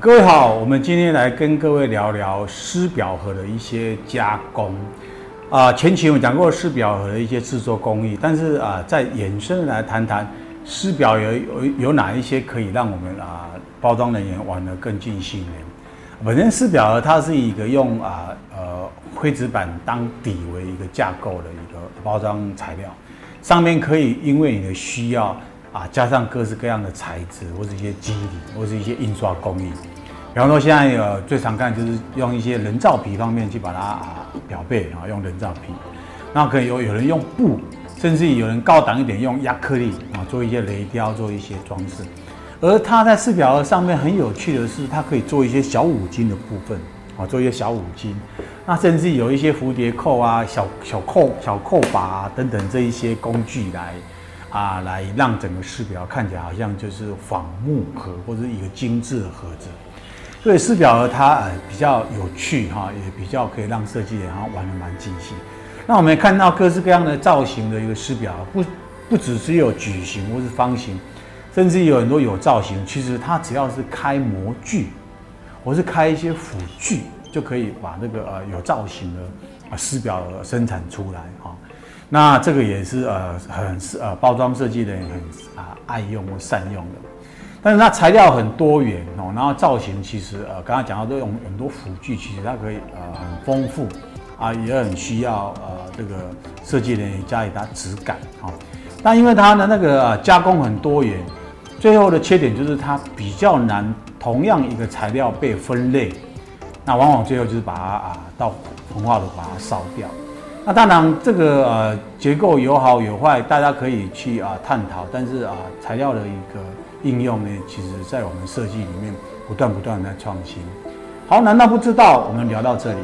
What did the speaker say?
各位好，我们今天来跟各位聊聊湿表盒的一些加工。啊、前期我们讲过湿表盒的一些制作工艺，但是啊、呃，再延伸来谈谈湿表有有有哪一些可以让我们啊、包装人员玩得更尽兴呢？本身湿表盒它是一个用啊呃灰纸板当底为一个架构的一个包装材料，上面可以因为你的需要。啊，加上各式各样的材质，或者一些肌理，或者一些印刷工艺。比方说，现在有最常看就是用一些人造皮方面去把它啊表背啊，用人造皮。那可以有有人用布，甚至有人高档一点用亚克力啊做一些雷雕，做一些装饰。而它在湿表盒上面很有趣的是，它可以做一些小五金的部分啊，做一些小五金。那甚至有一些蝴蝶扣啊、小小扣、小扣把啊等等这一些工具来。啊，来让整个湿表看起来好像就是仿木盒或者一个精致的盒子，所以湿表盒它呃比较有趣哈，也比较可以让设计人哈玩的蛮尽兴。那我们也看到各式各样的造型的一个师表，不不只只有矩形或是方形，甚至有很多有造型。其实它只要是开模具，或是开一些辅具，就可以把那个呃有造型的啊湿表生产出来哈。那这个也是呃很呃包装设计的人很啊爱用或善用的，但是它材料很多元哦，然后造型其实呃刚刚讲到都用很多辅具，其实它可以呃很丰富啊，也很需要呃这个设计人员加以它质感啊。但因为它的那个加工很多元，最后的缺点就是它比较难同样一个材料被分类，那往往最后就是把它啊到焚化炉把它烧掉。那当然，这个呃结构有好有坏，大家可以去啊探讨。但是啊，材料的一个应用呢，其实在我们设计里面不断不断的创新。好，难道不知道？我们聊到这里。